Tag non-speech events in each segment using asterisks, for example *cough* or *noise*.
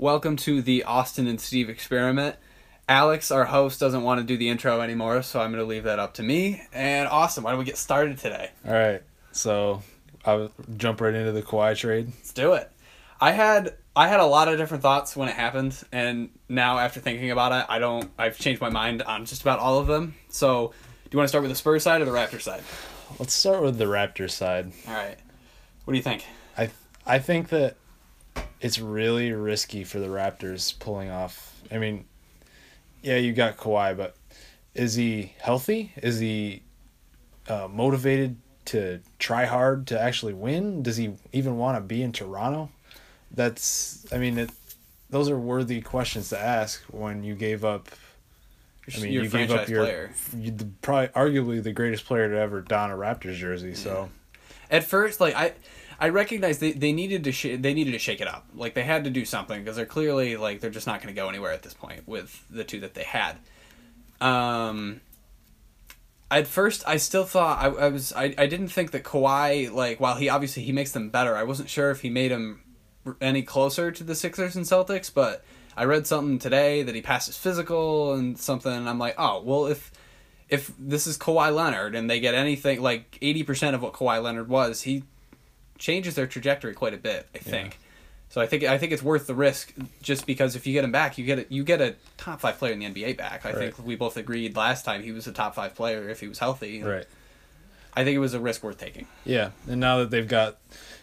Welcome to the Austin and Steve experiment. Alex, our host, doesn't want to do the intro anymore, so I'm going to leave that up to me. And Austin, why don't we get started today? All right. So I'll jump right into the Kawhi trade. Let's do it. I had I had a lot of different thoughts when it happened, and now after thinking about it, I don't. I've changed my mind on just about all of them. So, do you want to start with the Spurs side or the Raptors side? Let's start with the Raptors side. All right. What do you think? I I think that it's really risky for the Raptors pulling off. I mean, yeah, you got Kawhi, but is he healthy? Is he uh, motivated to try hard to actually win? Does he even want to be in Toronto? That's, I mean, it, those are worthy questions to ask when you gave up. I mean, Your you gave up your player. you, the, probably arguably the greatest player to ever don a Raptors jersey. So At first, like I, I recognize they, they needed to sh- they needed to shake it up. Like they had to do something because they're clearly like they're just not going to go anywhere at this point with the two that they had. Um. At first, I still thought I, I was I, I didn't think that Kawhi like while he obviously he makes them better. I wasn't sure if he made them any closer to the Sixers and Celtics, but I read something today that he passed his physical and something. And I'm like, oh well, if if this is Kawhi Leonard and they get anything like eighty percent of what Kawhi Leonard was, he changes their trajectory quite a bit. I think. So I think I think it's worth the risk just because if you get him back, you get a, you get a top five player in the NBA back. I think we both agreed last time he was a top five player if he was healthy. right. I think it was a risk worth taking. Yeah, and now that they've got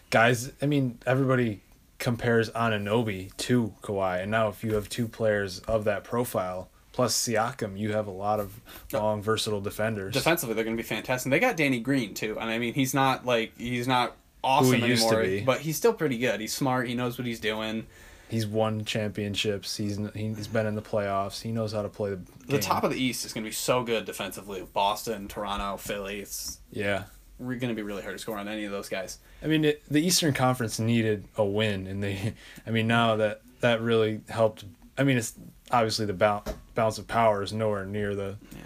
guys, I mean, everybody compares Anunoby to Kawhi, and now if you have two players of that profile plus Siakam, you have a lot of long, versatile defenders. Defensively, they're going to be fantastic. And they got Danny Green too, and I mean he's not like he's not awesome he used to anymore, but he's still pretty good. He's smart. He knows what he's doing. He's won championships. He's he's been in the playoffs. He knows how to play the. The top of the East is going to be so good defensively. Boston, Toronto, Philly. It's Yeah, we're going to be really hard to score on any of those guys. I mean, it, the Eastern Conference needed a win, and they, *laughs* I mean, now that that really helped. I mean, it's obviously the bal- balance of power is nowhere near the, e-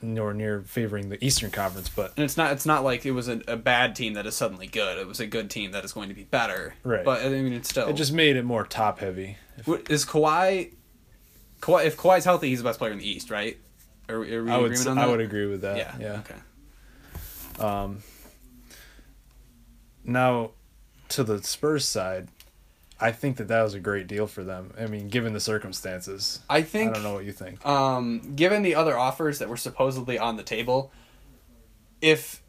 nowhere near favoring the Eastern Conference, but And it's not it's not like it was a, a bad team that is suddenly good. It was a good team that is going to be better. Right. But I mean, it's still it just made it more top heavy. Is Kawhi. Kawhi if Kawhi's healthy, he's the best player in the East, right? Are, are we I would I would agree with that. Yeah. Yeah. Okay. Um. Now, to the Spurs side, I think that that was a great deal for them. I mean, given the circumstances, I think I don't know what you think. um, given the other offers that were supposedly on the table, if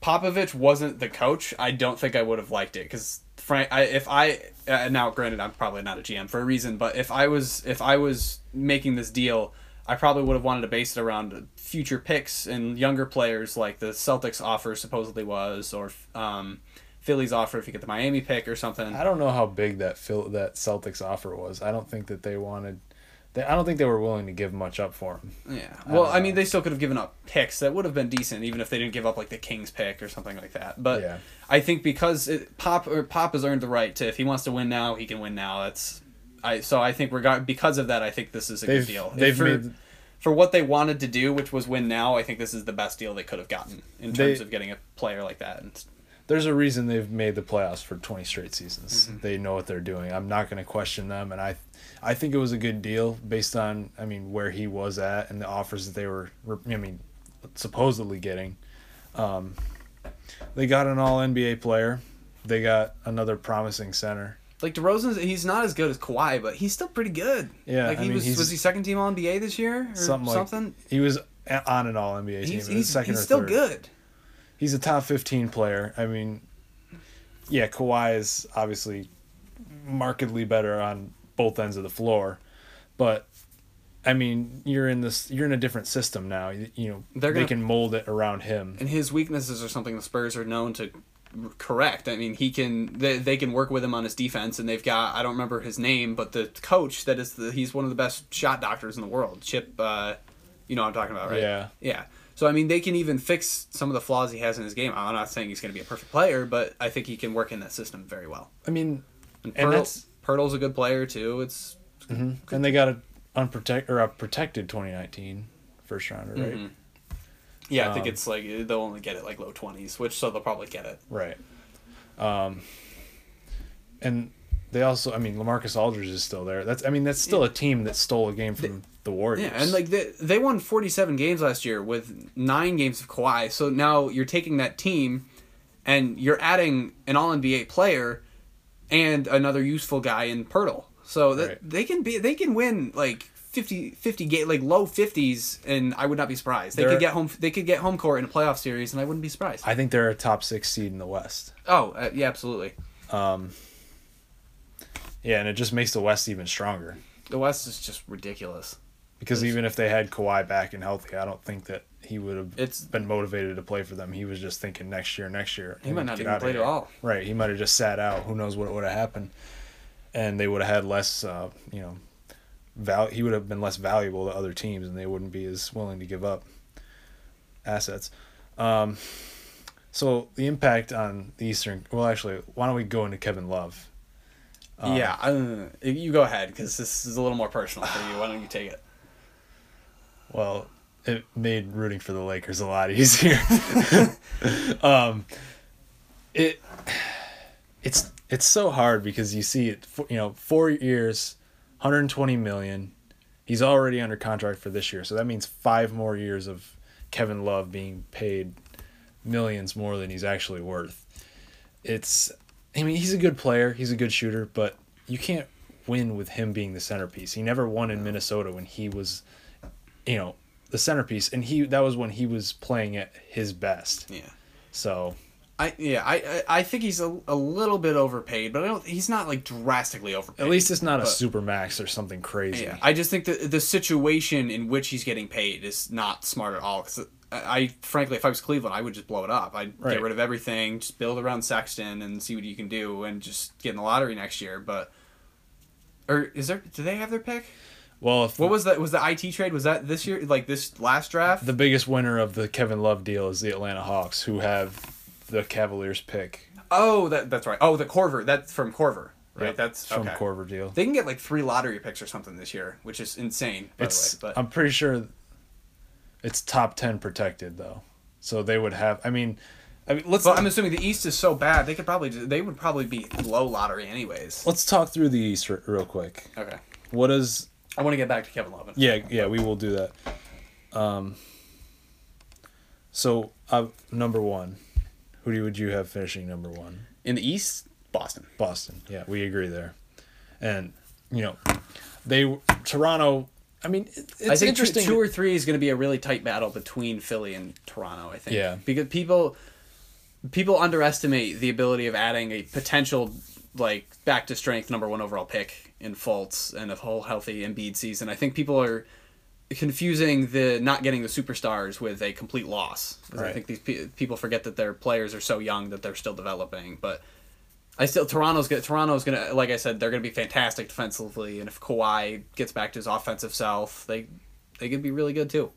Popovich wasn't the coach, I don't think I would have liked it because Frank. I, if I uh, now, granted, I'm probably not a GM for a reason, but if I was if I was making this deal, I probably would have wanted to base it around future picks and younger players like the Celtics offer supposedly was, or um, Philly's offer if you get the Miami pick or something. I don't know how big that Phil that Celtics offer was. I don't think that they wanted. They, I don't think they were willing to give much up for him. Yeah. I Well, don't I mean, they still could have given up picks that would have been decent, even if they didn't give up like the Kings pick or something like that. But Yeah. I think because it, Pop or Pop has earned the right to, if he wants to win now, he can win now. That's I. So I think regard because of that, I think this is a They've good deal. They've for, made for what they wanted to do, which was win now. I think this is the best deal they could have gotten in terms They- of getting a player like that. And there's a reason they've made the playoffs for 20 straight seasons. Mm-hmm. They know what they're doing. I'm not going to question them, and I, I think it was a good deal based on I mean where he was at and the offers that they were I mean supposedly getting. Um, they got an All NBA player. They got another promising center. like DeRozan, he's not as good as Kawhi, but he's still pretty good. Yeah, Like I he mean, was was he second team All NBA this year or Something something? like he was on an All NBA team. he's he's, second he's or still third. good. He's a top 15 player. I mean, yeah, Kawhi is obviously markedly better on both ends of the floor, but I mean, you're in this you're in a different system now. You, you know, They're gonna- they can mold it around him. and his weaknesses are something the Spurs are known to correct. I mean, he can they, they can work with him on his defense, and they've got I don't remember his name, but the coach that is the he's one of the best shot doctors in the world. Chip, uh, you know what I'm talking about, right? Yeah. yeah. So I mean, they can even fix some of the flaws he has in his game. I'm not saying he's going to be a perfect player, but I think he can work in that system very well. I mean, And, And that's- Poeltl's a good player too. It's and they got a unprotected or a protected 2019 first rounder, right? Mhm. yeah, I think Um, it's like they'll only get it like low twenties, which so they'll probably get it. Right. Um, and they also, I mean, Lamarcus Aldridge is still there. That's, I mean, that's still a team that stole a game from the Warriors. Yeah, and like they, they won 47 games last year with nine games of Kawhi. So now you're taking that team and you're adding an All NBA player and another useful guy in Poeltl. So that Right. they can be they can win like 50 50 game like low 50s and I would not be surprised. They They're- could get home they could get home court in a playoff series and I wouldn't be surprised. I think they're a top six seed in the West. oh, uh, yeah, absolutely. Yeah, and it just makes the West even stronger. The West is just ridiculous. Because even if they had Kawhi back and healthy, I don't think that he would have It's- been motivated to play for them. He was just thinking next year, next year. He might not even played at all. Right, he might have just sat out. Who knows what would have happened? And they would have had less, uh, you know, val. He would have been less valuable to other teams, and they wouldn't be as willing to give up assets. Um, so the impact on the Eastern. Well, actually, why don't we go into Kevin Love? Um, yeah, you go ahead cuz this is a little more personal for you. Why don't you take it? Well, it made rooting for the Lakers a lot *laughs* easier. *laughs* um, it it's it's so hard because you see it. You know, four years, 120 million. He's already under contract for this year, so that means five more years of Kevin Love being paid millions more than he's actually worth. It's, I mean, he's a good player. He's a good shooter, but you can't win with him being the centerpiece. He never won in Minnesota when he was you know the centerpiece and he that was when he was playing at his best Yeah. so I yeah I I, think he's a, a little bit overpaid, but I don't. He's not like drastically overpaid. at least it's not a super max or something crazy Yeah, I just think that the situation in which he's getting paid is not smart at all. Because I, uh, I frankly, if I was Cleveland, I would just blow it up. I'd Right. get rid of everything, just build around Sexton, and see what you can do, and just get in the lottery next year. But or is there? Do they have their pick? Well if What was that? Was the IT trade? Was that this year? Like this last draft? the biggest winner of the kevin love deal is the atlanta hawks who have the cavaliers pick oh, that that's right. Oh, the Korver. That's from Korver, right? Yep, That's from okay. Korver deal They can get like three lottery picks or something this year, which is insane. By it's the way, but i'm pretty sure it's top 10 protected though so they would have i mean i mean let's But I'm assuming the East is so bad they could probably they would probably be low lottery anyways. let's talk through the east r- real quick Okay. what is I want to get back to Kevin Love. Yeah, yeah, we will do that. Um, so, uh, number one, who do you, would you have finishing number one? In the East, Boston. Boston. Yeah, we agree there. And you know, they Toronto. I mean, it's I think interesting. Two, two or three is going to be a really tight battle between Philly and Toronto. I think. Yeah. Because people people underestimate the ability of adding a potential like back to strength number one overall pick in Fultz and a whole healthy Embiid season. I think people are confusing the not getting the superstars with a complete loss. 'Cause I Right. think these pe- people forget that their players are so young that they're still developing. But I still Toronto's gonna Toronto's gonna like I said they're gonna be fantastic defensively, and if Kawhi gets back to his offensive self, they they could be really good too.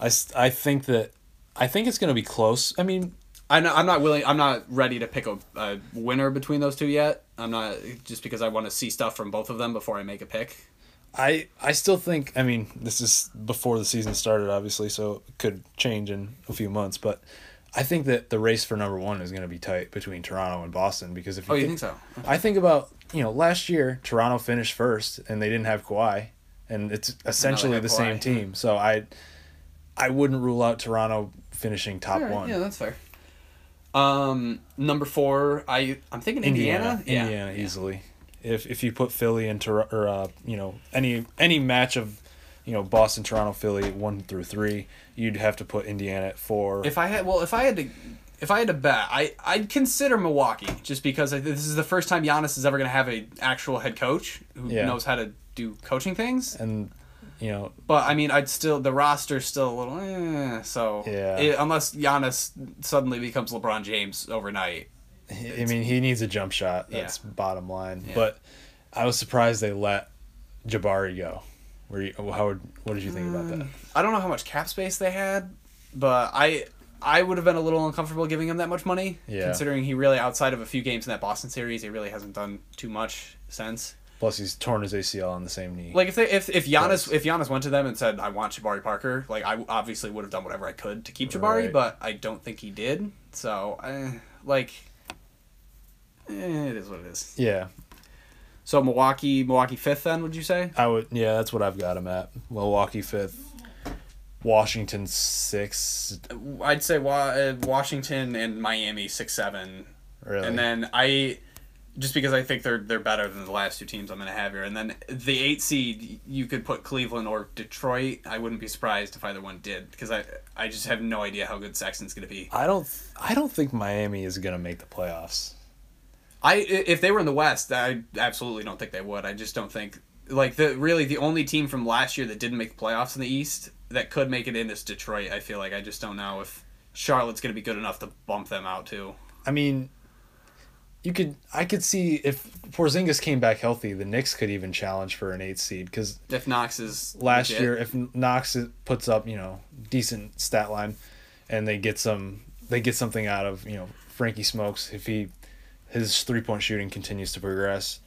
I, I think that I think it's going to be close. I mean, I I'm not willing. I'm not ready to pick a, a winner between those two yet. I'm not just because I want to see stuff from both of them before I make a pick. I I still think I mean this is before the season started obviously so it could change in a few months but I think that the race for number 1 is going to be tight between Toronto and Boston because if you Oh, you think, so? I think about you know last year Toronto finished first and they didn't have Kawhi and it's essentially the Kawhi, same team so I I wouldn't rule out Toronto finishing top 1 Yeah, that's fair. Um, number four, I I'm thinking Indiana. Indiana, Indiana easily. If if you put Philly into or uh, you know any any match of you know Boston, Toronto, Philly one through three, you'd have to put Indiana at four. If I had, well, if I had to, if I had to bet, I I'd consider Milwaukee just because I, this is the first time Giannis is ever going to have a actual head coach who Yeah. knows how to do coaching things. and you know But I mean, I'd still the roster's still a little eh, so Yeah. it- unless Giannis suddenly becomes LeBron James overnight. I mean he needs a jump shot. That's Yeah. bottom line. Yeah. But I was surprised they let Jabari go. Where you, how would, what did you think about that? I don't know how much cap space they had, but I I would have been a little uncomfortable giving him that much money, Yeah. considering he really outside of a few games in that Boston series, he really hasn't done too much since. Plus he's torn his ACL on the same knee. Like if they if if Giannis if Giannis went to them and said I want Jabari Parker, like I obviously would have done whatever I could to keep Jabari, Right. but I don't think he did. So eh, like, eh, it is what it is. yeah. So Milwaukee, Milwaukee fifth. Then would you say? I would. Yeah, that's what I've got him at. Milwaukee fifth. Washington six. I'd say Wa- uh, Washington and Miami six seven, Really. and then I, just because I think they're they're better than the last two teams I'm going to have here, and then the eight seed you could put Cleveland or Detroit. I wouldn't be surprised if either one did because I I just have no idea how good Sexton's going to be. I don't. I don't think Miami is gonna make the playoffs. I if they were in the West, I absolutely don't think they would. I just don't think like the really the only team from last year that didn't make the playoffs in the East that could make it in is Detroit. I feel like I just don't know if Charlotte's going to be good enough to bump them out too. I mean, you could. I could see if Porzingis came back healthy, the Knicks could even challenge for an eight seed because If Knox is last legit. year, if Knox puts up, you know, decent stat line, and they get some, they get something out of, you know, Frankie Smokes if he, his three point shooting continues to progress,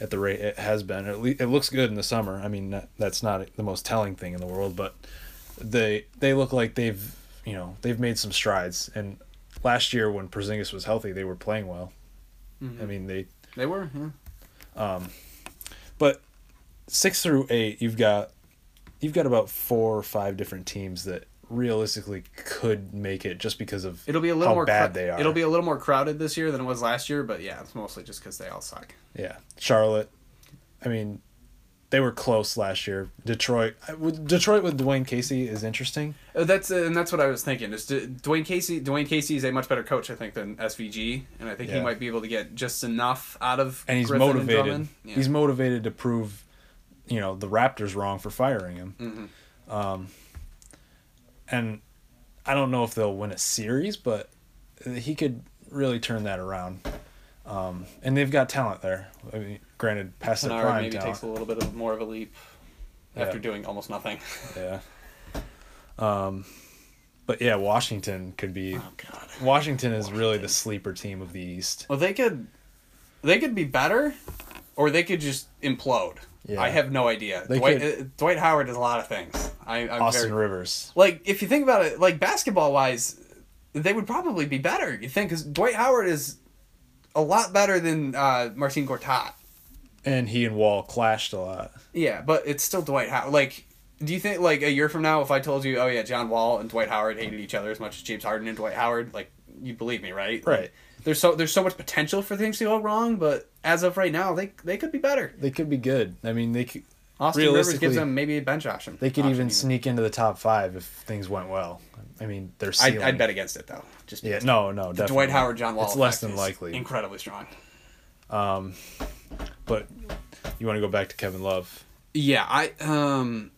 at the rate it has been. At least it looks good in the summer. I mean, that, that's not the most telling thing in the world, but they they look like they've, you know, they've made some strides. And last year when Porzingis was healthy, they were playing well. Mhm. I mean, they they were. Yeah. but six through eight, you've got you've got about four or five different teams that realistically could make it just because of It'll be a little how more bad cro- they are. It'll be a little more crowded this year than it was last year, but yeah, it's mostly just because they all suck. yeah. Charlotte, I mean, they were close last year. Detroit, Detroit with Dwane Casey is interesting. Uh, That's and that's what I was thinking. Is D- Dwane Casey? Dwane Casey is a much better coach, I think, than SVG, and I think he might be able to get just enough out of. and he's Griffin motivated. Drummond. Yeah. He's motivated to prove, you know, the Raptors wrong for firing him. Mhm. And I don't know if they'll win a series, but he could really turn that around. Um, and they've got talent there. I mean, granted, past their Kennard prime maybe talent. takes a little bit of more of a leap after Yeah. doing almost nothing. Yeah. Um, but yeah, Washington could be. Oh God. Washington is really the sleeper team of the East. Well, they could, they could be better, or they could just implode. Yeah. I have no idea. They Dwight, could- uh, Dwight Howard does a lot of things. I, I'm Austin very, Rivers. like if you think about it, like basketball wise, they would probably be better. You think because Dwight Howard is a lot better than uh, Marcin Gortat. And he and Wall clashed a lot. Yeah, but it's still Dwight Howard. Like, do you think like a year from now, if I told you, oh yeah, John Wall and Dwight Howard hated each other as much as James Harden and Dwight Howard, like you'd believe me, right? Like, Right. there's so there's so much potential for things to go wrong, but as of right now, they they could be better. They could be good. I mean, they could, Austin Rivers gives them maybe a bench option. they could option even sneak into the top five if things went well. I mean, they're I'd. I'd bet against it though. Just Yeah, no, no, the definitely. Dwight Howard John Wall. It's less than likely. Incredibly strong. But you want to go back to Kevin Love? Yeah, I um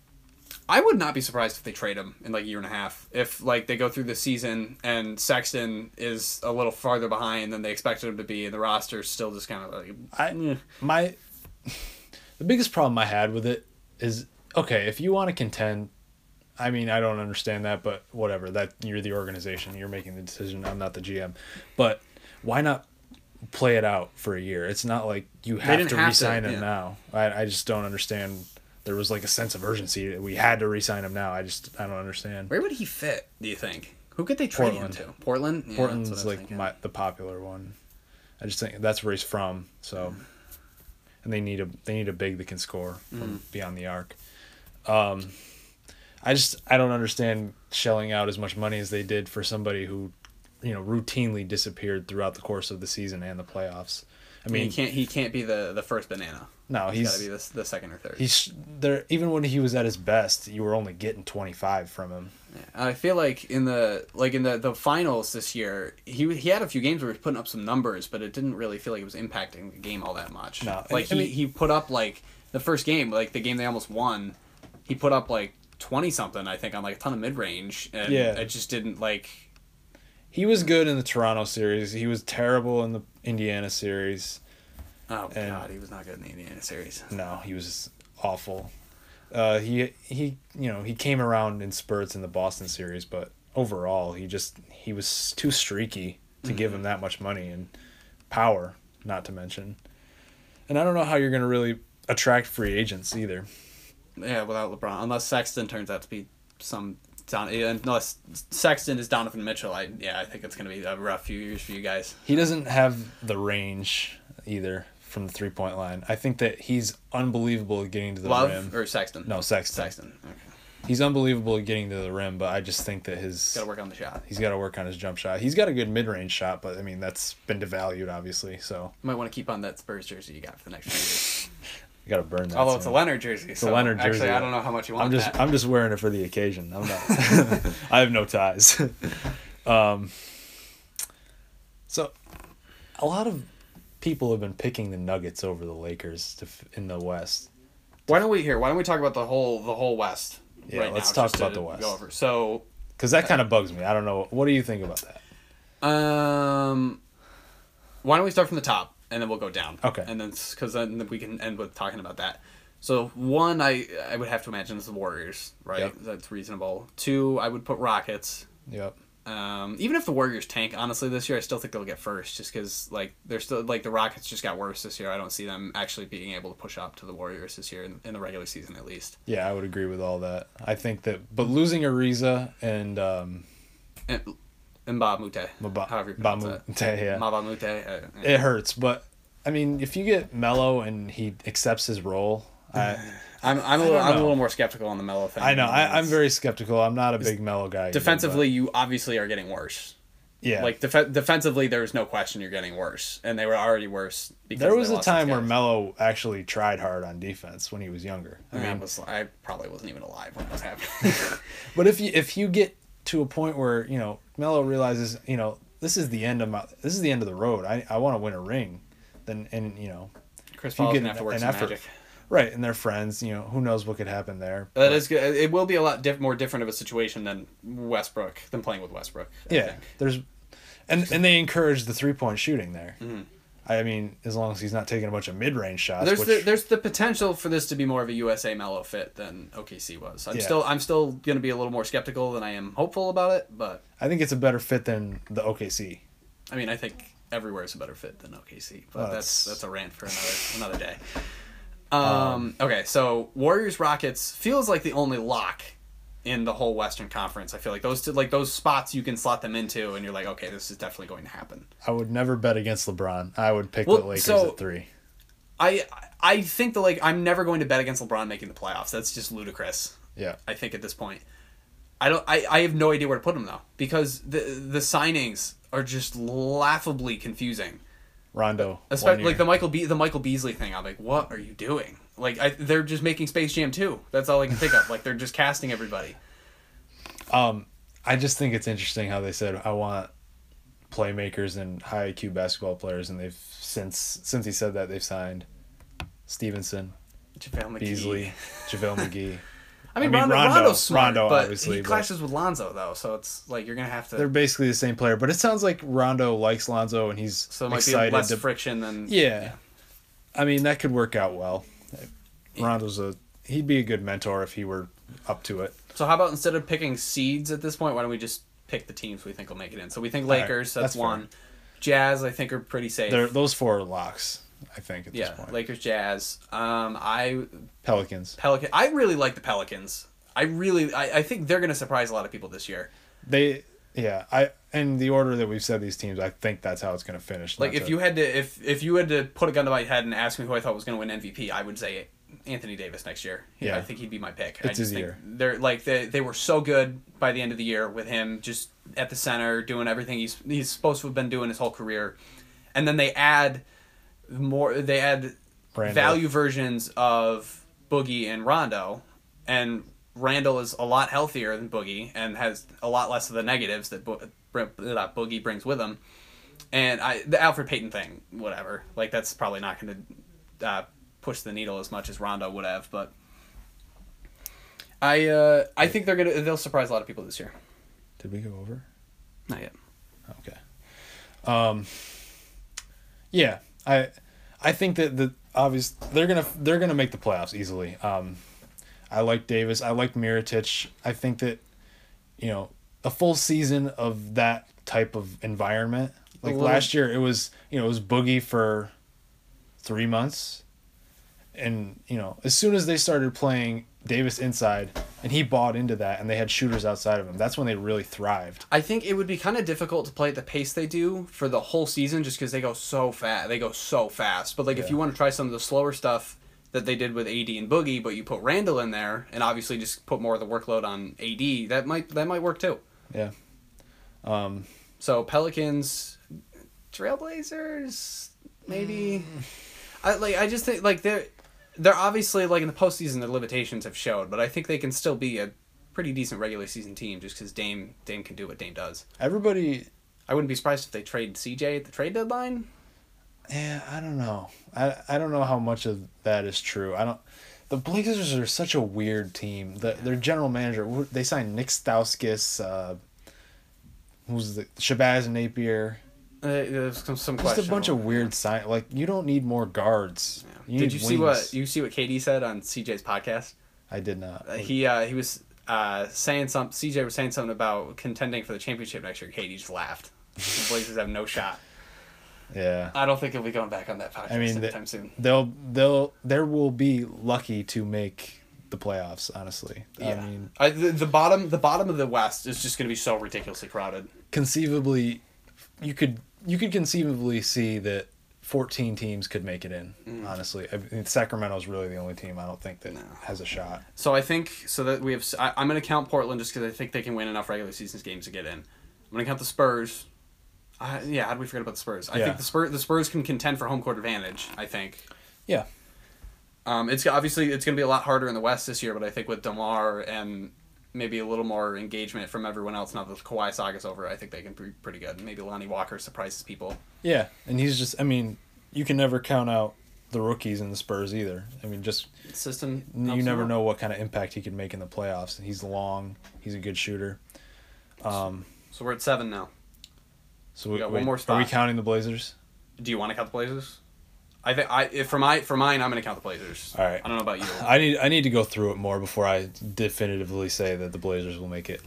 I would not be surprised if they trade him in like a year and a half. If like they go through the season and Sexton is a little farther behind than they expected him to be, and the roster's still just kind of like I eh. my *laughs* the biggest problem I had with it is okay if you want to contend. I mean, I don't understand that, but whatever. That you're the organization, you're making the decision. I'm not the GM, but why not play it out for a year? It's not like you have to have to, resign him yeah. now. I I just don't understand. There was like a sense of urgency. We had to resign him now. I just I don't understand. where would he fit? Do you think? Who could they trade Portland. him to? Portland. Yeah, Portland's that's what I was like my the popular one. I just think that's where he's from. So, and they need a they need a big that can score from Mm. beyond the arc. Um, I just I don't understand shelling out as much money as they did for somebody who, you know, routinely disappeared throughout the course of the season and the playoffs. I mean, mean, he can't. He can't be the the first banana. no, He's got to be the, the second or third. he's there. Even when he was at his best, you were only getting twenty five from him. Yeah. I feel like in the like in the the finals this year, he he had a few games where he was putting up some numbers, but it didn't really feel like it was impacting the game all that much. No, like I he he put up like the first game, like the game they almost won, he put up like twenty something, I think, on like a ton of mid range, and Yeah. it just didn't like. He was good in the Toronto series. He was terrible in the Indiana series. Oh And- god, he was not good in the Indiana series. *laughs* No, he was awful. Uh, he he you know he came around in spurts in the Boston series, but overall he just he was too streaky to give him that much money and power, not to mention. And I don't know how you're gonna really attract free agents either. Yeah, without LeBron, unless Sexton turns out to be some. Don, unless Sexton is Donovan Mitchell, I yeah, I think it's gonna be a rough few years for you guys. He doesn't have the range either from the three point line. I think that he's unbelievable at getting to the Love rim. or Sexton? No, Sexton. Sexton. Okay. He's unbelievable at getting to the rim, but I just think that his Got to work on the shot. he's got to work on his jump shot. He's got a good mid range shot, but I mean that's been devalued obviously. So You might want to keep on that Spurs jersey you got for the next few years. *laughs* you got to burn that. Although it's a. Leonard jersey. It's a Leonard jersey. Actually, I don't know how much you want I'm just that. I'm just wearing it for the occasion. I'm not. *laughs* *laughs* I have no ties. *laughs* um, so, a lot of people have been picking the Nuggets over the Lakers to in the West. Why don't we here? Why don't we talk about the whole the whole West? Yeah, right let's now, talk about the West. Over. So, Because that kind of bugs me. I don't know. What do you think about that? um, why don't we start from the top and then we'll go down? Okay. And then because then we can end with talking about that. So one, I I would have to imagine is the Warriors, right? Yep. That's reasonable. Two, I would put Rockets. Yep. Um, even if the Warriors tank, honestly, this year, I still think they'll get first, just because like they're still like the Rockets just got worse this year. I don't see them actually being able to push up to the Warriors this year in, in the regular season at least. Yeah, I would agree with all that. I think that, but losing Ariza and um, And, and Bob Mute, Maba- however you pronounce Bamu- it, yeah. Maba Mute. Uh, it hurts. But I mean, if you get Melo and he accepts his role, I, *sighs* I'm I'm a I little, I'm a little more skeptical on the Melo thing. I know I, I'm very skeptical. I'm not a big Melo guy. either, defensively. You obviously are getting worse. yeah, Like def- defensively, there's no question you're getting worse, and they were already worse. Because there they was a lost time where guys. Melo actually tried hard on defense when he was younger. I I mean, mean, was I probably wasn't even alive when that was happening. *laughs* but if you if you get to a point where you know Melo realizes you know this is the end of my this is the end of the road. I I want to win a ring, then and you know Chris Paul's gonna have to work some effort. magic. right and they're friends. You know who knows what could happen there. That But, is good. It will be a lot diff- more different of a situation than Westbrook than playing with Westbrook. I yeah. think. There's and and they encourage the three point shooting there. Mhm. I mean, as long as he's not taking a bunch of mid range shots. There's which, the, there's the potential for this to be more of a USA Melo fit than OKC was. I'm Yeah. still I'm still gonna be a little more skeptical than I am hopeful about it, but I think it's a better fit than the OKC. I mean I think everywhere is a better fit than OKC. But Well, that's that's- that's a rant for another *laughs* another day. Um, okay, so Warriors Rockets feels like the only lock in the whole Western Conference. I feel like those two, like those spots you can slot them into, and you're like, okay, this is definitely going to happen. I would never bet against LeBron. I would pick Well, the Lakers so- at three. I I think the like I'm never going to bet against LeBron making the playoffs. That's just ludicrous. Yeah. I think at this point. I don't. I, I have no idea where to put him though because the the signings are just laughably confusing. Rondo. Especially like the Michael Be- the Michael Beasley thing. I'm like, what are you doing? Like I, they're just making Space Jam 2. That's all I can think of. Like they're just casting everybody. Um, I just think it's interesting how they said I want playmakers and high IQ basketball players, and they've since since he said that they've signed Stephenson, JaVale McGee. Beasley, JaVale *laughs* McGee. I mean, I mean, Rondo, Rondo- Rondo's smart, Rondo, but obviously, he but- clashes with Lonzo though, so it's like you're gonna have to. They're basically the same player, but it sounds like Rondo likes Lonzo, and he's so it might be excited less to. friction than. yeah. I mean that could work out well. Rondo's a he'd be a good mentor if he were up to it. So how about instead of picking seeds at this point, why don't we just pick the teams we think will make it in? So we think right, Lakers, that's, that's fair. one. Jazz, I think are pretty safe. They're, those four are locks, I think, at yeah, this point. Lakers, Jazz. Um, I Pelicans. Pelican. I really like the Pelicans. I really, I, I think they're gonna surprise a lot of people this year. They yeah, I in the order that we've said these teams, I think that's how it's going to finish. Like if to- you had to, if if you had to put a gun to my head and ask me who I thought was gonna win MVP, I would say Anthony Davis next year. Yeah. I think he'd be my pick. I It's just his think year. they're like they they were so good by the end of the year with him just at the center doing everything he's he's supposed to have been doing his whole career, and then they add more. They add Randle. value versions of Boogie and Rondo, and Randle is a lot healthier than Boogie and has a lot less of the negatives that, Bo- that Boogie brings with him. And I, the Elfrid Payton thing, whatever. Like that's probably not going to uh, push the needle as much as Rondo would have, but I, uh, I think they're gonna they'll surprise a lot of people this year. Did we go over? Not yet. Okay. Um. Yeah, I, I think that the obvious they're gonna they're gonna make the playoffs easily. Um, I like Davis. I like Mirotic. I think that, you know, a full season of that type of environment. Like little- last year, it was you know it was Boogie for three months, and you know as soon as they started playing Davis inside, and he bought into that, and they had shooters outside of him. That's when they really thrived. I think it would be kind of difficult to play at the pace they do for the whole season, just because they go so fast. They go so fast. But like, if you want to try some of the slower stuff that they did with AD and Boogie, but you put Randle in there, and obviously just put more of the workload on AD, that might that might work too. Yeah. Um, So Pelicans, Trailblazers, maybe. I like. I just think like they're they're obviously like in the postseason their limitations have showed, but I think they can still be a pretty decent regular season team just because Dame Dame can do what Dame does. everybody, I wouldn't be surprised if they trade CJ at the trade deadline. Yeah, I don't know. I I don't know how much of that is true. I don't. The Blazers are such a weird team. The, their general manager, they signed Nick Stauskas, uh, who's the Shabazz Napier. Uh, there's some some Just a bunch of weird sign. Like you don't need more guards. Yeah. You Did you see what you see what KD said on CJ's podcast? I did not. Uh, he uh, he was uh, saying some. CJ was saying something about contending for the championship next year. KD just laughed. The Blazers have no shot. Yeah. I don't think he'll be going back on that podcast I mean, anytime soon. They'll they'll there will be lucky to make the playoffs. Honestly, Yeah. I mean, I, the, the bottom the bottom of the West is just going to be so ridiculously crowded. conceivably, you could you could conceivably see that fourteen teams could make it in. Mm. Honestly, I mean, Sacramento's really the only team I don't think that No. has a shot. So I think so that we have. I, I'm going to count Portland just because I think they can win enough regular season games to get in. I'm going to count the Spurs. Uh, yeah, how do we forget about the Spurs? I Yeah. think the Spurs the Spurs can contend for home court advantage. I think. Yeah, Um, it's obviously it's going to be a lot harder in the West this year, but I think with Demar and maybe a little more engagement from everyone else now that the Kawhi saga's over, I think they can be pretty good. Maybe Lonnie Walker surprises people. yeah, and he's just. I mean, you can never count out the rookies in the Spurs either. I mean, just System. you helps never them out. know what kind of impact he can make in the playoffs. He's long. He's a good shooter. Um, So we're at seven now. So We we, got one more Are we counting the Blazers? Do you want to count the Blazers? I think I if for my for mine I'm going to count the Blazers. All right. I don't know about you. I need I need to go through it more before I definitively say that the Blazers will make it.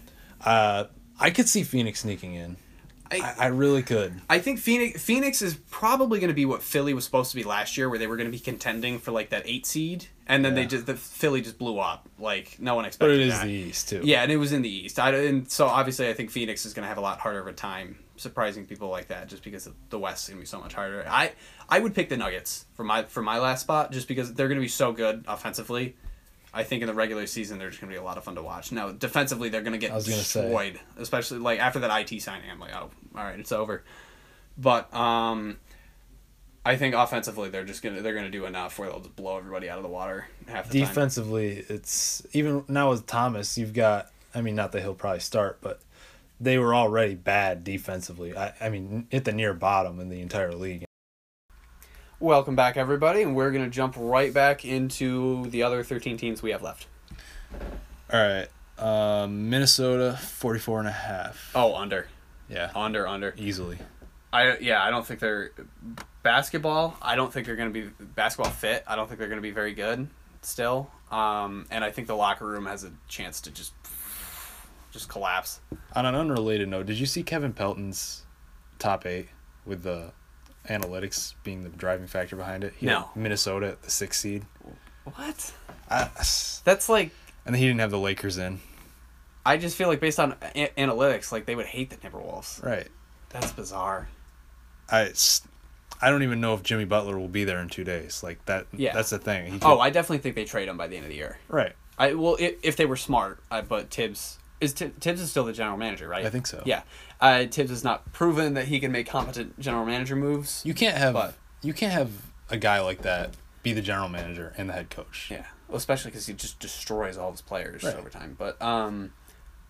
Uh, I could see Phoenix sneaking in. I, I, I really could. I think Phoenix Phoenix is probably going to be what Philly was supposed to be last year, where they were going to be contending for like that eight seed, and then they just the Philly just blew up. Like no one expected. But it is that. the East too. Yeah, and it was in the East. I, and so obviously, I think Phoenix is going to have a lot harder of a time surprising people like that, just because the West is going to be so much harder. I I would pick the Nuggets for my for my last spot, just because they're going to be so good offensively. I think in the regular season they're just going to be a lot of fun to watch. Now defensively, they're going to get gonna say. destroyed, especially like after that IT signing. I'm like, oh, all right, it's over. But um, I think offensively they're just gonna they're gonna do enough where they'll just blow everybody out of the water half the time. Defensively, it's even now with Thomas. You've got. I mean, not that he'll probably start, but they were already bad defensively. I, I mean, at the near bottom in the entire league. Welcome back, everybody, and we're going to jump right back into the other 13 teams we have left. All right. Um, Minnesota 44 and a half. Oh, under. Yeah. Under, under. Easily. I Yeah, I don't think they're. Basketball, I don't think they're going to be basketball fit. I don't think they're going to be very good still. Um, and I think the locker room has a chance to just just collapse. On an unrelated note, did you see Kevin Pelton's top eight with the analytics being the driving factor behind it? He No. Minnesota at the sixth seed. What? I, That's like. and he didn't have the Lakers in. I just feel like based on a- analytics, like they would hate the Timberwolves. Right. That's bizarre. I. I don't even know if Jimmy Butler will be there in two days. Like that. Yeah. That's the thing. Oh, I definitely think they trade him by the end of the year. right. I well, if, if they were smart, I, but Thibs is Ti- Thibs is still the general manager, right? I think so. Yeah, uh, Thibs has not proven that he can make competent general manager moves. You can't have But- you can't have a guy like that be the general manager and the head coach. yeah, well, especially because he just destroys all his players Right. over time. But um,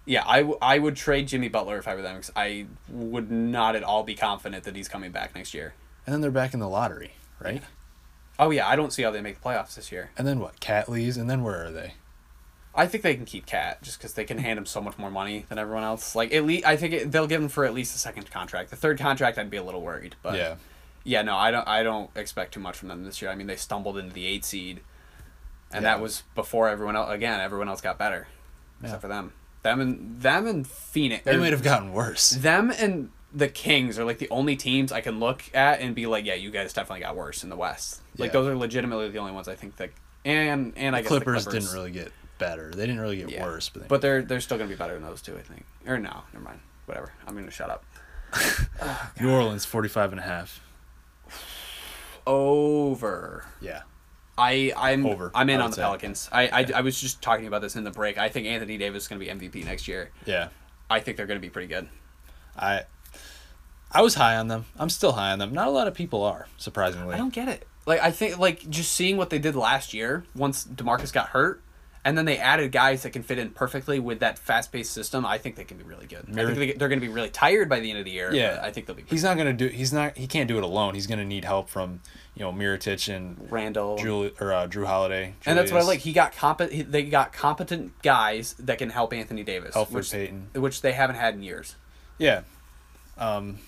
yeah, I, w- I would trade Jimmy Butler if I were them. 'cause I would not at all be confident that he's coming back next year. And then they're back in the lottery, right? Oh yeah, I don't see how they make the playoffs this year. And then what? Cat leaves, and then where are they? I think they can keep Cat just because they can hand him so much more money than everyone else. Like at least I think it, they'll give him for at least the second contract. The third contract, I'd be a little worried. But yeah. Yeah, no, I don't. I don't expect too much from them this year. I mean, they stumbled into the eight seed, and Yeah. that was before everyone else. Again, everyone else got better, except for them. Them and them and Phoenix. They er, might have gotten worse. them and the Kings are like the only teams I can look at and be like, yeah, you guys definitely got worse in the West. Like Yeah. those are legitimately the only ones I think that. And and I guess Clippers, the Clippers didn't really get better. They didn't really get Yeah. worse, but, they, But they're they're still gonna be better than those two, I think. Or no, never mind. Whatever. I'm gonna shut up. *sighs* Oh, New Orleans 45 and a half. Over. Yeah. I I'm Over, I'm in on the say. Pelicans. I, I I was just talking about this in the break. I think Anthony Davis is gonna be MVP next year. Yeah. I think they're gonna be pretty good. I I was high on them. I'm still high on them. Not a lot of people are, surprisingly. I don't get it. Like I think like just seeing what they did last year once Demarcus got hurt, and then they added guys that can fit in perfectly with that fast-paced system. I think they can be really good. I think they, they're going to be really tired by the end of the year. Yeah. I think they'll be. He's not gonna do. He's not. He can't do it alone. He's gonna need help from you know Mirotic and Randle. Drew or uh, Drew Holiday. and that's what I like. He got competent. They got competent guys that can help Anthony Davis, Elfrid which, Payton. which they haven't had in years. Yeah. Um,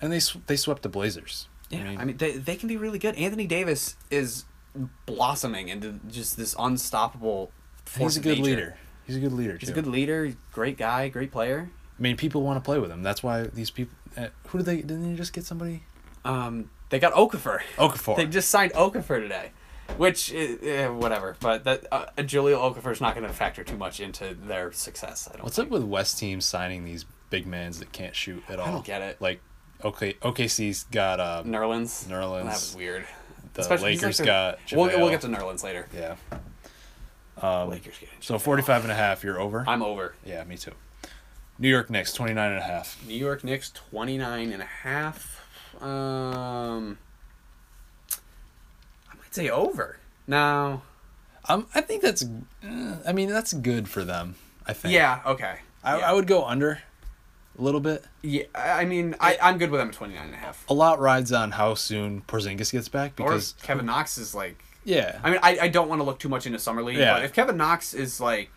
and they sw- they swept the Blazers. Yeah, I mean, they, they can be really good. Anthony Davis is blossoming into just this unstoppable. He's a good nature. leader. He's a good leader He's too. a good leader, great guy, great player. I mean, people want to play with him. That's why these people. Uh, who did they? Didn't they just get somebody? Um, they got Okafor. Okafor. They just signed Okafor today, which uh, whatever. But that uh, Julio Okafor is not going to factor too much into their success. I don't. What's up with West teams signing these big mans that can't shoot at all? I don't get it. Like, okay, OKC's got uh, Nerlens. Nerlens. That was weird. the Especially- Lakers like got. We'll, we'll get to Nerlens later. Yeah. Um, Lakers getting. so JaVale. 45 and a half, you're over? I'm over. yeah, me too. New York Knicks, 29 and a half. New York Knicks 29 and a half. Um, I might say over. No. Um, I think that's, uh, I mean, that's good for them, I think. Yeah. Okay. I, yeah. I would go under a little bit. Yeah. I mean, I, I'm good with them at 29 and a half. A lot rides on how soon Porzingis gets back because, if Kevin Knox is like. Yeah. I mean, I, I don't want to look too much into summer league, Yeah. but if Kevin Knox is like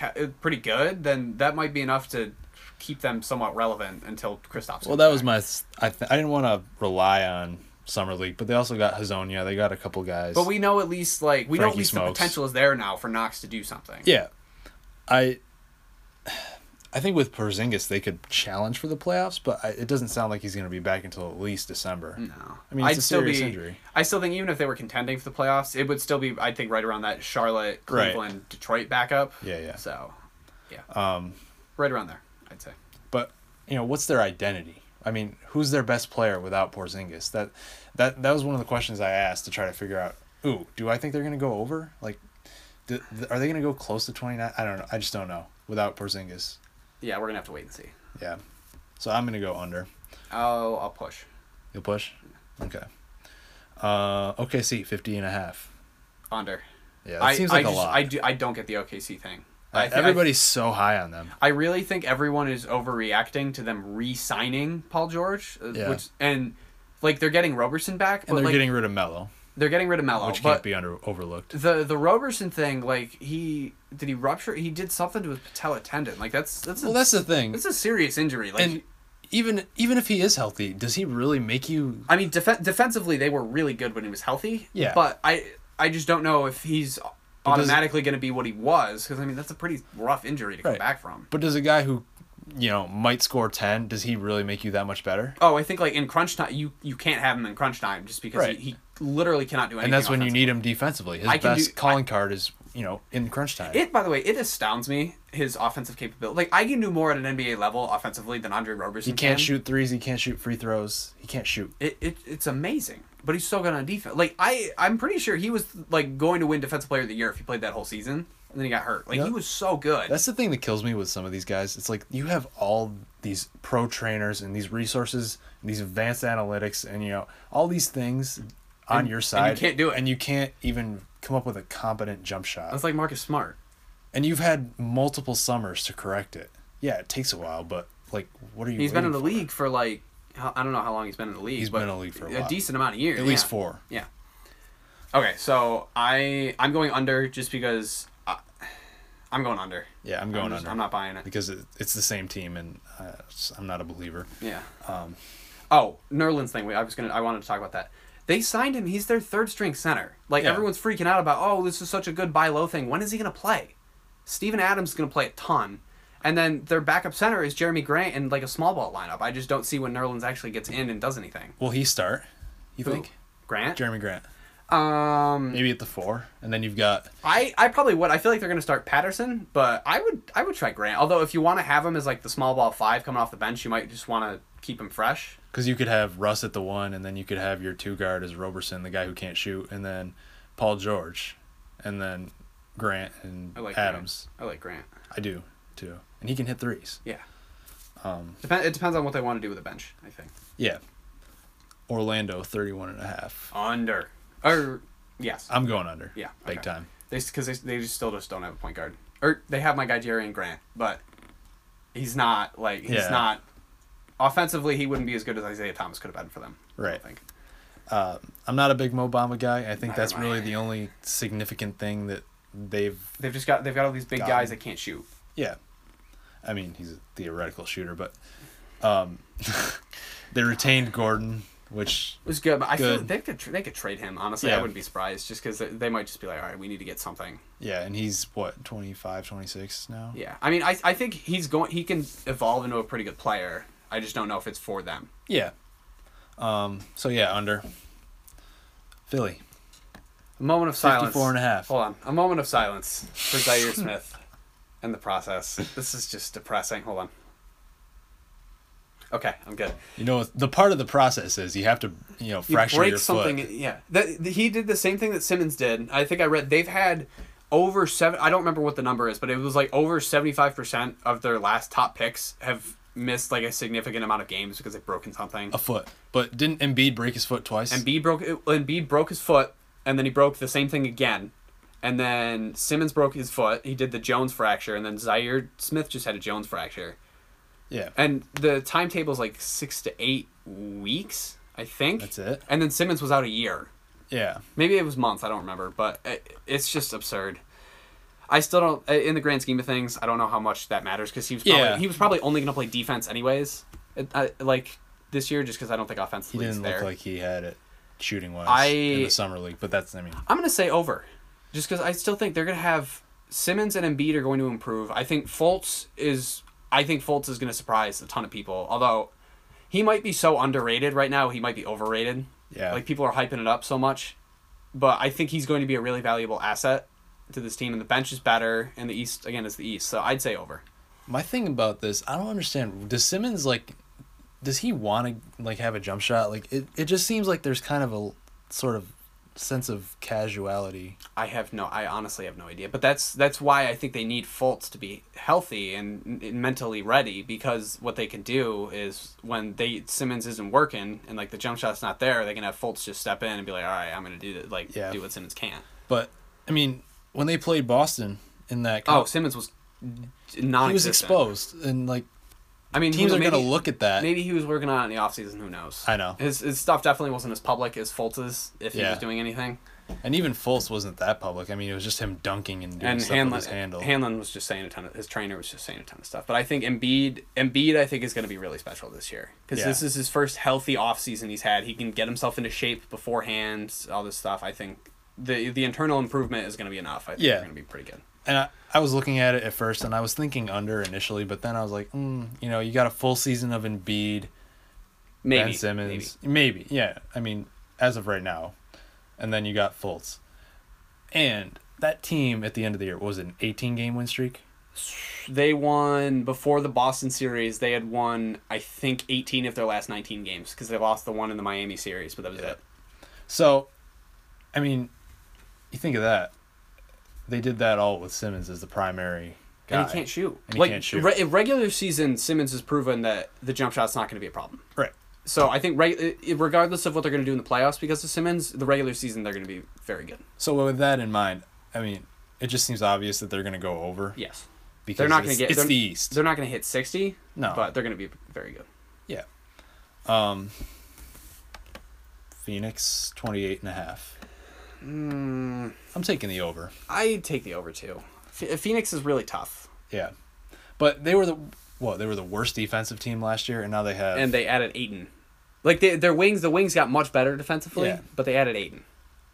uh, pretty good, then that might be enough to keep them somewhat relevant until Kristaps. Well, that was my. I th- I didn't want to rely on summer league, but they also got Hezonja. They got a couple guys. But we know at least like we know at Frankie least the potential is there now for Knox to do something. yeah, I. I think with Porzingis they could challenge for the playoffs, but I, it doesn't sound like he's going to be back until at least December. No, I mean, it's I'd a still serious be. injury. I still think even if they were contending for the playoffs, it would still be. I think right around that Charlotte, Right. Cleveland, Detroit backup. Yeah, yeah. So, yeah, Um, right around there, I'd say. but you know, what's their identity? I mean, who's their best player without Porzingis? That that that was one of the questions I asked to try to figure out. Ooh, do I think they're going to go over? Like, do, are they going to go close to twenty nine? I don't know. I just don't know without Porzingis. Yeah, we're gonna have to wait and see. Yeah. So I'm going to go under. Oh, I'll push. You'll push? Okay. Uh, OKC, 50 and a half. Under. Yeah, that I, seems I like a just, lot. I do. I don't get the OKC thing. Uh, I I- everybody's so high on them. I really think everyone is overreacting to them re-signing Paul George, uh, Yeah. which and like they're getting Roberson back, but And they're like getting rid of Melo, they're getting rid of Melo. which but can't be under overlooked. the the Roberson thing, like he did he rupture? He did something to his patella tendon. Like that's that's a, Well, that's the thing. that's a serious injury. Like And even even if he is healthy, does he really make you? I mean, def- defensively they were really good when he was healthy. Yeah. but I I just don't know if he's does- automatically going to be what he was because I mean that's a pretty rough injury to come back from. But does a guy who, you know, might score ten, does he really make you that much better? Oh, I think like in crunch time, you you can't have him in crunch time just because Right. he, he literally cannot do anything. And that's when you need him defensively. His I best do- calling card is you know in crunch time. It by the way, it astounds me his offensive capability. Like I can do more at an NBA level offensively than Andre Roberson. he can't can. shoot threes. He can't shoot free throws. He can't shoot. It, it it's amazing, but he's so good on defense. Like I I'm pretty sure he was like going to win Defensive Player of the Year if he played that whole season, and then he got hurt. Like Yeah. he was so good. That's the thing that kills me with some of these guys. It's like you have all these pro trainers and these resources, and these advanced analytics, and you know all these things on And- your and you can't do it. and you can't even come up with a competent jump shot. That's like Marcus Smart. and you've had multiple summers to correct it. Yeah, it takes a while, but like, what are you? He's been in the for? league for like I don't know how long he's been in the league. He's but been in the league for a a decent amount of years. At least yeah. four. Yeah. Okay, so I I'm going under just because I, I'm going under. Yeah, I'm going I'm, just- under I'm not buying it. because it, it's the same team, and uh, I'm not a believer. Yeah. Um, Oh, Nerlens thing. Wait, I was gonna. I wanted to talk about that. They signed him. He's their third string center. Like Yeah. everyone's freaking out about. Oh, this is such a good buy low thing. When is he gonna play? Steven Adams is gonna play a ton, and then their backup center is Jerami Grant in like a small ball lineup. I just don't see when Nerlens actually gets in and does anything. will he start? You Who? think? Grant? Jerami Grant. Um, Maybe at the four, and then you've got I, I probably would. I feel like they're going to start Patterson, but I would I would try Grant. Although if you want to have him as like the small ball five coming off the bench, you might just want to keep him fresh. because you could have Russ at the one, and then you could have your two guard as Roberson, the guy who can't shoot, and then Paul George, and then Grant and I like Adams. I like Grant. I do too, and he can hit threes. Yeah. Um, Depend, it depends on what they want to do with the bench. I think yeah. Orlando 31 and a half. under or yes, I'm going under. yeah, Big time. They because they, they just still just don't have a point guard. Or they have my guy Jerian Grant, but he's not like he's Yeah. not offensively. He wouldn't be as good as Isaiah Thomas could have been for them. Right. I think. Uh, I'm not a big Mo Bamba guy. I think Neither that's am I. really the only significant thing that they've. They've just got they've got all these big Got guys that can't shoot. Yeah. I mean, he's a theoretical shooter, but um, *laughs* they retained Gordon, which It was good, but I feel they could they could trade him. Honestly, I wouldn't be surprised just because they, they might just be like, all right, we need to get something. yeah, and he's what 25, 26 now. Yeah, I mean, I I think he's going. He can evolve into a pretty good player. I just don't know if it's for them. Yeah. Um. So yeah, under. Philly. A moment of silence. 54 and a half. Hold on. A moment of silence for Zhaire Smith and the process. This is just depressing. Hold on. Okay, I'm good. You know, the part of the process is you have to, you know, You fracture break your something. foot. Yeah, that, he did the same thing that Simmons did. I think I read they've had over seven. I don't remember what the number is, but it was like over seventy five percent of their last top picks have missed like a significant amount of games because they've broken something. A foot. But didn't Embiid break his foot twice? Embiid broke Embiid broke his foot, and then he broke the same thing again. And then Simmons broke his foot. He did the Jones fracture, and then Zhaire Smith just had a Jones fracture. yeah. And the timetable is like six to eight weeks, I think. That's it. And then Simmons was out a year. Yeah. Maybe it was months. I don't remember, but it, it's just absurd. I still don't. In the grand scheme of things, I don't know how much that matters because he was probably, Yeah. he was probably only going to play defense anyways. I, like this year, just because I don't think He didn't is look like he had it shooting wise I- in the summer league, but that's I mean I'm going to say over, just because I still think they're going to have Simmons and Embiid are going to improve. I think Fultz is. I think Fultz is going to surprise a ton of people. Although he might be so underrated right now, he might be overrated. yeah. Like people are hyping it up so much, but I think he's going to be a really valuable asset to this team. And the bench is better, and the East again is the East. So I'd say over. My thing about this, I don't understand. Does Simmons like does he want to like have a jump shot? Like it, it just seems like there's kind of a sort of sense of casuality. I have no. I honestly have no idea. But that's that's why I think they need Fultz to be healthy and n- mentally ready because what they can do is when they Simmons isn't working and like the jump shot's not there, they can have Fultz just step in and be like, all right, I'm gonna do that. Like Yeah. do what Simmons can't. But I mean, when they played Boston in that Oh, Simmons was not. he was exposed and like I mean, teams are going to look at that. Maybe he was working on it in the offseason, who knows? I know. His, his stuff definitely wasn't as public as Fultz's if he Yeah. was doing anything. And even Fultz wasn't that public. I mean, it was just him dunking and doing And stuff Hanlen, with his handle. Hanlen was just saying a ton of his trainer was just saying a ton of stuff. But I think Embiid Embiid I think is going to be really special this year because Yeah. this is his first healthy offseason he's had. He can get himself into shape beforehand, all this stuff. I think the the internal improvement is going to be enough. I think Yeah. they're going to be pretty good. and I, I was looking at it at first, and I was thinking under initially, but then I was like, mm, you know, you got a full season of Embiid, Maybe Ben Simmons, maybe. yeah. I mean, as of right now, and then you got Fultz, and that team at the end of the year was it an eighteen game win streak. They won before the Boston series. They had won I think 18 of their last 19 games because they lost the one in the Miami series, but that was Yeah. it. So, I mean, you think of that. They did that all with Simmons as the primary guy. And he can't shoot. And he like can't shoot. Re- in regular season, Simmons has proven that the jump shot's not going to be a problem. Right. So I think i- regardless of what they're going to do in the playoffs, because of Simmons, the regular season they're going to be very good. So with that in mind, I mean, it just seems obvious that they're going to go over Yes. because They're not going to get. it's the East. They're not going to hit sixty. No. But they're going to be very good. Yeah. Um Phoenix 28 and a half. Mm, I'm taking the over. I take the over too. Phoenix is really tough, Yeah. But they were the what, they were the worst defensive team last year and now they have and they added Ayton. Like they, their wings, the wings got much better defensively, Yeah. but they added Ayton.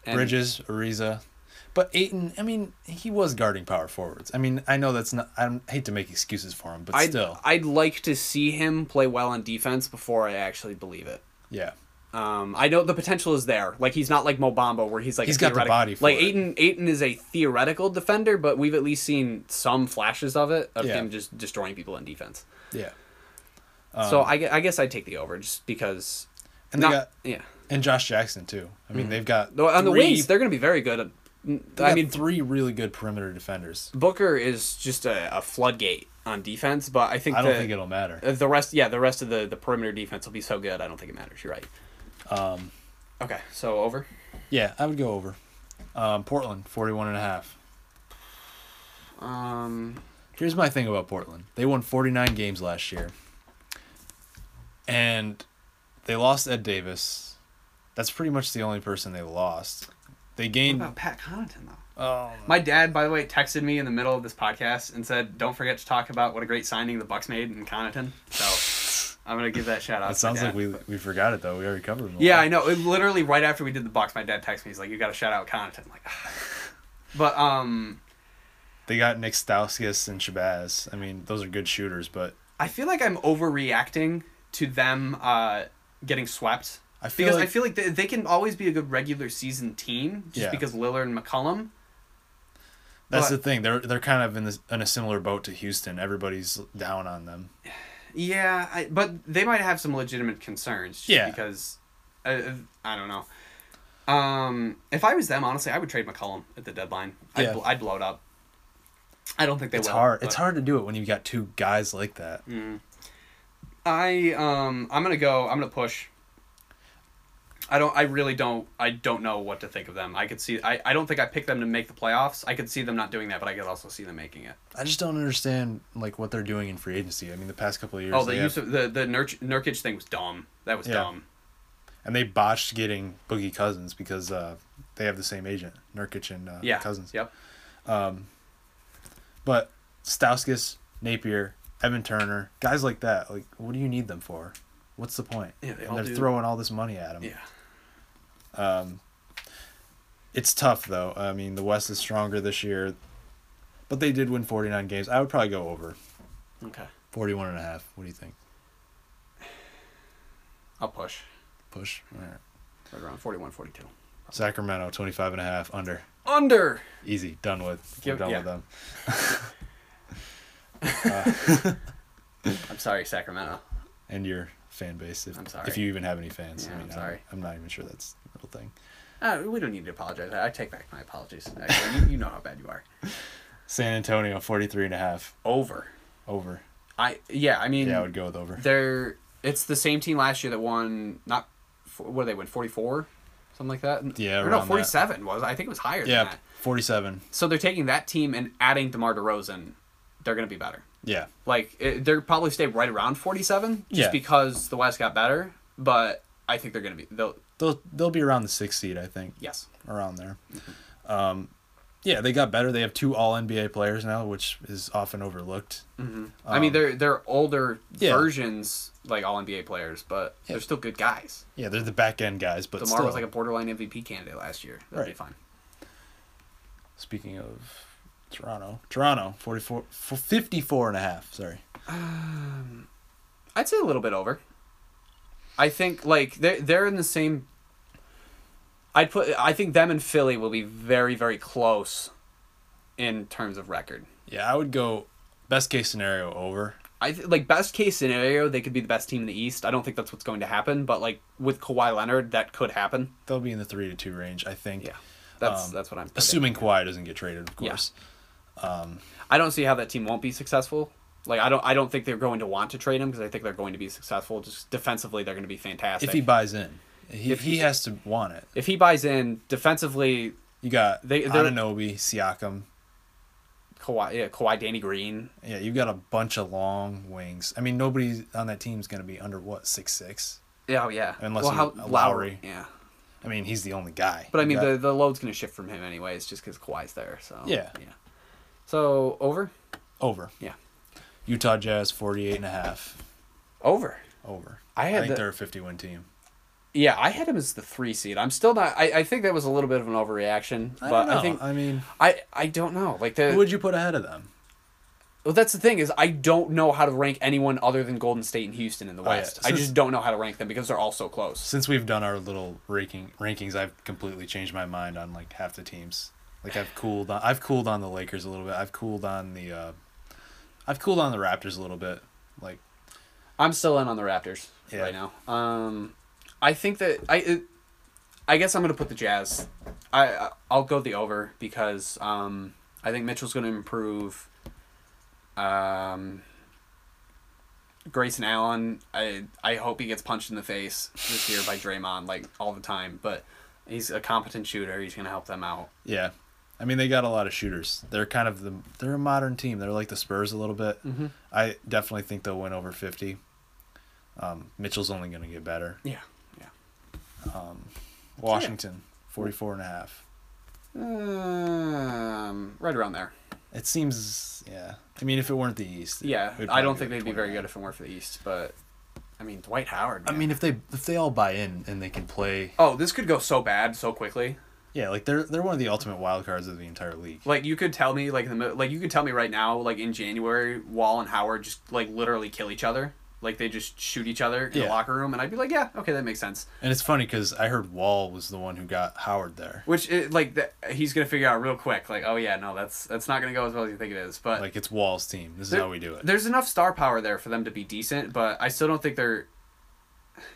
And Bridges, Ariza. But Ayton, I mean, he was guarding power forwards. I mean, I know that's not I hate to make excuses for him, but I'd, still. I'd like to see him play well on defense before I actually believe it. Yeah. Um, I know the potential is there. Like he's not like Mo Bamba where he's like He's got the body for like it. Ayton. Ayton is a theoretical defender, but we've at least seen some flashes of it of Yeah. him just destroying people in defense. Yeah. so um, I, I guess I'd take the over just because. And they got yeah. and Josh Jackson too. I mean, mm-hmm. they've got On the wings, they're going to be very good. Mm, they I mean, three really good perimeter defenders. Booker is just a, a floodgate on defense, but I think I don't the, think it'll matter. the rest, yeah, the rest of the, the perimeter defense will be so good. I don't think it matters. You're right. Um, Okay, so over. yeah, I would go over. Um, Portland, 41 and a half. Um, Here's my thing about Portland. They won 49 games last year. And they lost Ed Davis. That's pretty much the only person they lost. They what gained about Pat Connaughton though? Oh, My dad, by the way, texted me in the middle of this podcast and said, "Don't forget to talk about what a great signing the Bucks made in Connaughton." So I'm gonna give that shout out. my sounds like we we forgot it though. We already covered it. Yeah, I know. It, literally right after we did the box, my dad texted me. He's like, "You got to shout out Connaughton." I'm like, but um, They got Nick Stauskas and Shabazz. I mean, those are good shooters, but I feel like I'm overreacting to them uh getting swept I feel because like I feel like they, they can always be a good regular season team just Yeah. because Lillard and McCollum. that's but- the thing. They're they're kind of in this in a similar boat to Houston. Everybody's down on them. *sighs* Yeah, I, but they might have some legitimate concerns. Yeah. Because, uh, I don't know. Um, if I was them, honestly, I would trade McCollum at the deadline. I'd, Yeah. bl- I'd blow it up. I don't think they It's will. hard. but- It's hard to do it when you've got two guys like that. Mm. I um I'm gonna go. I'm gonna push. I don't. I really don't. I don't know what to think of them. I could see. I, I don't think I picked them to make the playoffs. I could see them not doing that, but I could also see them making it. I just don't understand like what they're doing in free agency. I mean, the past couple of years, oh, the they use have- of the the Nurk, Nurkic thing was dumb. That was Yeah. dumb. and they botched getting Boogie Cousins because uh, they have the same agent, Nurkic and uh, Yeah. Cousins. Yep. Um, but Stauskas, Napier, Evan Turner, guys like that, like, what do you need them for? What's the point? Yeah, they And they're do. throwing all this money at them. Yeah. Um, it's tough though. I mean, the West is stronger this year, but they did win 49 games. I would probably go over Okay. 41 and a half. What do you think? I'll push. Push. All right. Right around 41, 42. Sacramento 25 and a half under. Under. Easy. Done with. Give- We're done yeah. with them. *laughs* *laughs* *laughs* I'm sorry, Sacramento. and your fan base if, I'm sorry. if you even have any fans. Yeah, I I'm mean, sorry. I'm, not even sure that's a real thing. Uh, we don't need to apologize. I, take back my apologies. Actually, you, you know how bad you are. *laughs* San Antonio 43 and a half Over. over. I yeah. I mean, Yeah, I would go with over. they're it's the same team last year that won not what did they win 44 something like that Yeah, or no around that. 47 was i think it was higher than Yeah, that 47. so they're taking that team and adding DeMar DeRozan they're going to be better Yeah. like it, they're probably stay right around 47 just Yeah. because the west got better but i think they're going to be they'll They'll they'll be around the 6th seed, I think, yes around there. Mm-hmm. Um yeah, they got better. They have two all NBA players now, which is often overlooked. i mean Um, they're they're older yeah. versions like all nba players but Yeah. they're still good guys Yeah, they're the back end guys, but DeMar still. was like a borderline mvp candidate last year that'll be Right. fine Speaking of Toronto, Toronto 44 54 and a half, sorry. I'd say a little bit over. I think like they're they're in the same. I'd put. I think them and Philly will be very very close, in terms of record. Yeah, I would go best case scenario over. I th- like best case scenario they could be the best team in the East. I don't think that's what's going to happen, but like with Kawhi Leonard, that could happen. They'll be in the 3 to 2 range, I think. Yeah, that's Um, that's what I'm. Assuming Kawhi doesn't get traded, of Yeah. Course. I don't see how that team won't be successful. Like I don't I don't think they're going to want to trade him because I think they're going to be successful. Just defensively, they're going to be fantastic. If he buys in, he, If he has to want it. if he buys in defensively, You got They- Anunoby, Siakam. Kawhi, yeah, Kawhi, Danny Green, Yeah, you've got a bunch of long wings. I mean, nobody on that team is going to be under what six six. Yeah, oh yeah. Unless well, how Lowry. Lowry. Yeah, I mean, he's the only guy. but I mean got- the the load's gonna shift from him anyways, just because Kawhi's there. So Yeah. yeah. So over, over. Yeah. Utah Jazz 48 and a half over. over. I I had think the- they're a 50 win team. Yeah, I had him as the three seed. I'm still not. I, I think that was a little bit of an overreaction, I but don't know. I think I mean, I I don't know. Like who would you put ahead of them? Well, that's the thing is I don't know how to rank anyone other than Golden State and Houston in the Oh, yeah. West. I just don't know how to rank them because they're all so close. Since we've done our little ranking rankings, I've completely changed my mind on like half the teams. Like I've cooled on I've cooled on the Lakers a little bit. I've cooled on the uh I've cooled on the Raptors a little bit. Like I'm still in on the Raptors Yeah. right now. Um, I think that I, it, I guess I'm gonna put the Jazz. I I'll go the over because um, I think Mitchell's gonna improve. Um, Grayson Allen, I I hope he gets punched in the face this year by Draymond like all the time, but he's a competent shooter. He's gonna help them out. yeah. I mean they got a lot of shooters. They're kind of the they're a modern team. They're like the Spurs a little bit. Mm-hmm. I definitely think they'll win over 50. Um, Mitchell's only going to get better. Yeah, Um, Washington, 44 and a half. um, right around there. It seems, yeah. I mean, if it weren't the East. Yeah, I don't think they'd be very good if it weren't for the East, but I mean Dwight Howard. I mean, if they if they all buy in and they can play, oh, this could go so bad so quickly. Yeah, like they're they're one of the ultimate wild cards of the entire league. Like you could tell me, like the like you could tell me right now, like in January, Wall and Howard just like literally kill each other. Like they just shoot each other in the locker room, and I'd be like, yeah, okay, that makes sense. And it's funny because I heard Wall was the one who got Howard there. Which it, like that he's gonna figure out real quick. Like, oh yeah, no, that's that's not gonna go as well as you think it is. But Like it's Wall's team. This is how we do it. there's enough star power there for them to be decent, but I still don't think they're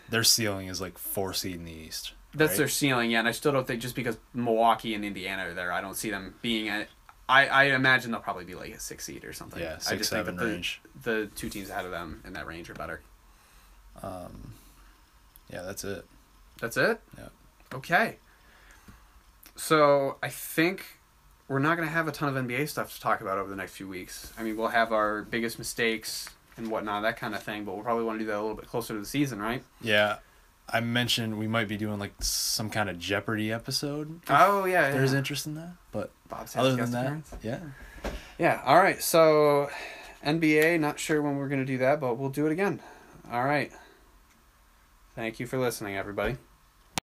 Their ceiling is like four seed in the East. That's right? their ceiling, yeah. And I still don't think just because Milwaukee and Indiana are there, I don't see them being at. I, I imagine they'll probably be like a six seed or something. Yeah, I just seven think the, range. The two teams ahead of them in that range are better. Um, yeah, that's it. That's it. Yeah. Okay. So I think we're not going to have a ton of NBA stuff to talk about over the next few weeks. I mean, we'll have our biggest mistakes and whatnot, that kind of thing. But we'll probably want to do that a little bit closer to the season, right? Yeah, I mentioned we might be doing like some kind of Jeopardy episode. Oh yeah. yeah. There's interest in that, but Bob's other than that, appearance. yeah. Yeah. All right. So, NBA. Not sure when we're gonna do that, but we'll do it again. All right. Thank you for listening, everybody.